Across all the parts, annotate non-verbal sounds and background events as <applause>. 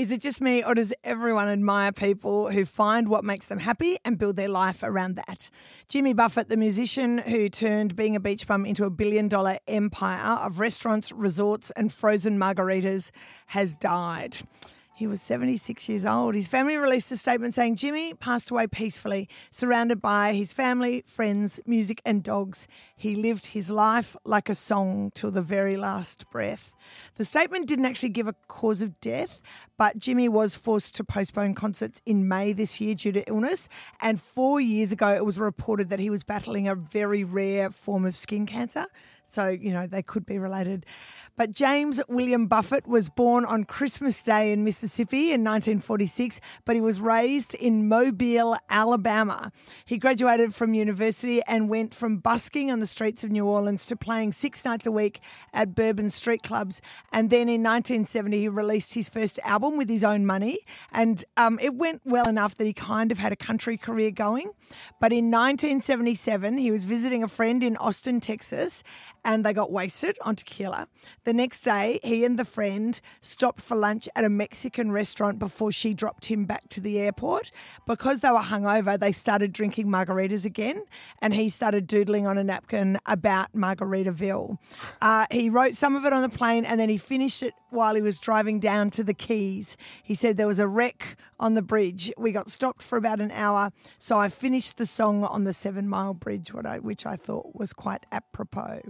Is it just me, or does everyone admire people who find what makes them happy and build their life around that? Jimmy Buffett, the musician who turned being a beach bum into a billion dollar empire of restaurants, resorts, and frozen margaritas, has died. He was 76 years old. His family released a statement saying Jimmy passed away peacefully, surrounded by his family, friends, music, and dogs. He lived his life like a song till the very last breath. The statement didn't actually give a cause of death, but Jimmy was forced to postpone concerts in May this year due to illness. And four years ago, it was reported that he was battling a very rare form of skin cancer. So, you know, they could be related. But James William Buffett was born on Christmas Day in Mississippi in 1946, but he was raised in Mobile, Alabama. He graduated from university and went from busking on the streets of New Orleans to playing six nights a week at bourbon street clubs. And then in 1970, he released his first album with his own money. And um, it went well enough that he kind of had a country career going. But in 1977, he was visiting a friend in Austin, Texas, and they got wasted on tequila. The next day, he and the friend stopped for lunch at a Mexican restaurant before she dropped him back to the airport. Because they were hungover, they started drinking margaritas again, and he started doodling on a napkin about Margaritaville. Uh, he wrote some of it on the plane, and then he finished it while he was driving down to the Keys. He said there was a wreck on the bridge. We got stopped for about an hour, so I finished the song on the Seven Mile Bridge, which I thought was quite apropos.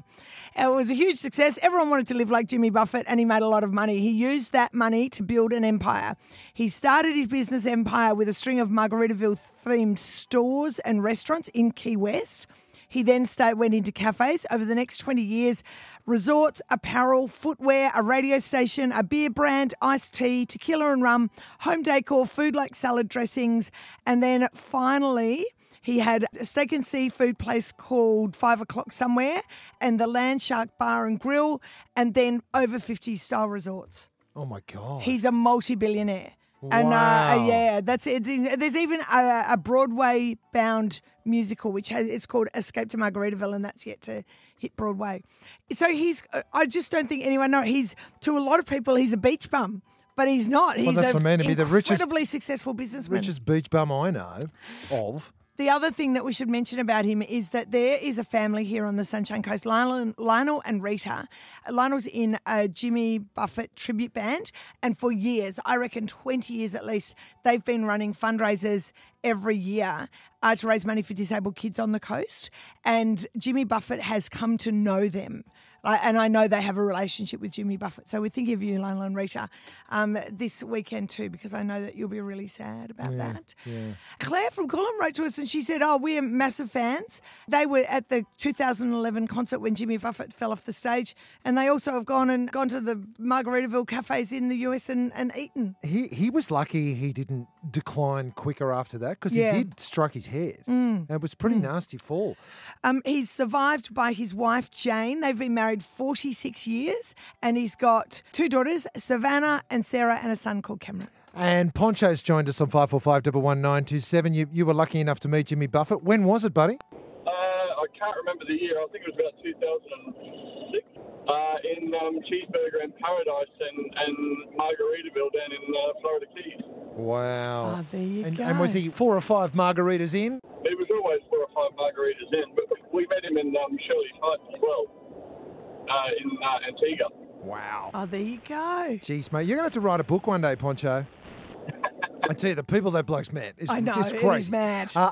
It was a huge success. Everyone wanted to live like Jimmy Buffett, and he made a lot of money. He used that money to build an empire. He started his business empire with a string of Margaritaville themed stores and restaurants in Key West. He then stayed, went into cafes over the next 20 years resorts, apparel, footwear, a radio station, a beer brand, iced tea, tequila and rum, home decor, food like salad dressings, and then finally, he had a steak and seafood place called Five O'Clock Somewhere and the Land Shark Bar and Grill, and then over 50 style resorts. Oh my god. He's a multi billionaire. And uh, Wow. yeah, that's it. There's even a, a Broadway bound musical which has it's called Escape to Margaritaville, and that's yet to hit Broadway. So he's. I just don't think anyone knows. He's to a lot of people, he's a beach bum, but he's not. He's that's a what I mean, to be the richest- incredibly successful businessman. Richest beach bum I know of. The other thing that we should mention about him is that there is a family here on the Sunshine Coast, Lionel, Lionel and Rita. Lionel's in a Jimmy Buffett tribute band, and for years, I reckon 20 years at least, they've been running fundraisers every year uh, to raise money for disabled kids on the coast. And Jimmy Buffett has come to know them. And I know they have a relationship with Jimmy Buffett. So we're thinking of you, Lionel and Rita, um, this weekend too, because I know that you'll be really sad about that. Claire from Coolum wrote to us and she said, Oh, we're massive fans. They were at the 2011 concert when Jimmy Buffett fell off the stage, and they also have gone and gone to the Margaritaville cafes in the US and, and eaten. He he was lucky he didn't decline quicker after that because Yeah. he did strike his head. It was a pretty nasty fall. Um, he's survived by his wife Jane. They've been married 46 years, and he's got two daughters, Savannah and Sarah, and a son called Cameron. And Poncho's joined us on five four five double one nine two seven. You you were lucky enough to meet Jimmy Buffett. When was it, buddy? Uh, I can't remember the year. I think it was about 2006 uh, in um, Cheeseburger in Paradise and, and Margaritaville down in uh, Florida Keys. Wow. Ah, there you and, go. and was he four or five margaritas in? It was always four or five margaritas in, but we met him in um, Shirley's Heights as well, uh, in uh, Antigua. Wow. Oh, there you go. Jeez, mate, you're gonna have to write a book one day, Poncho. <laughs> I tell you, the people that bloke's met is, I know, is it is crazy. mad. Uh,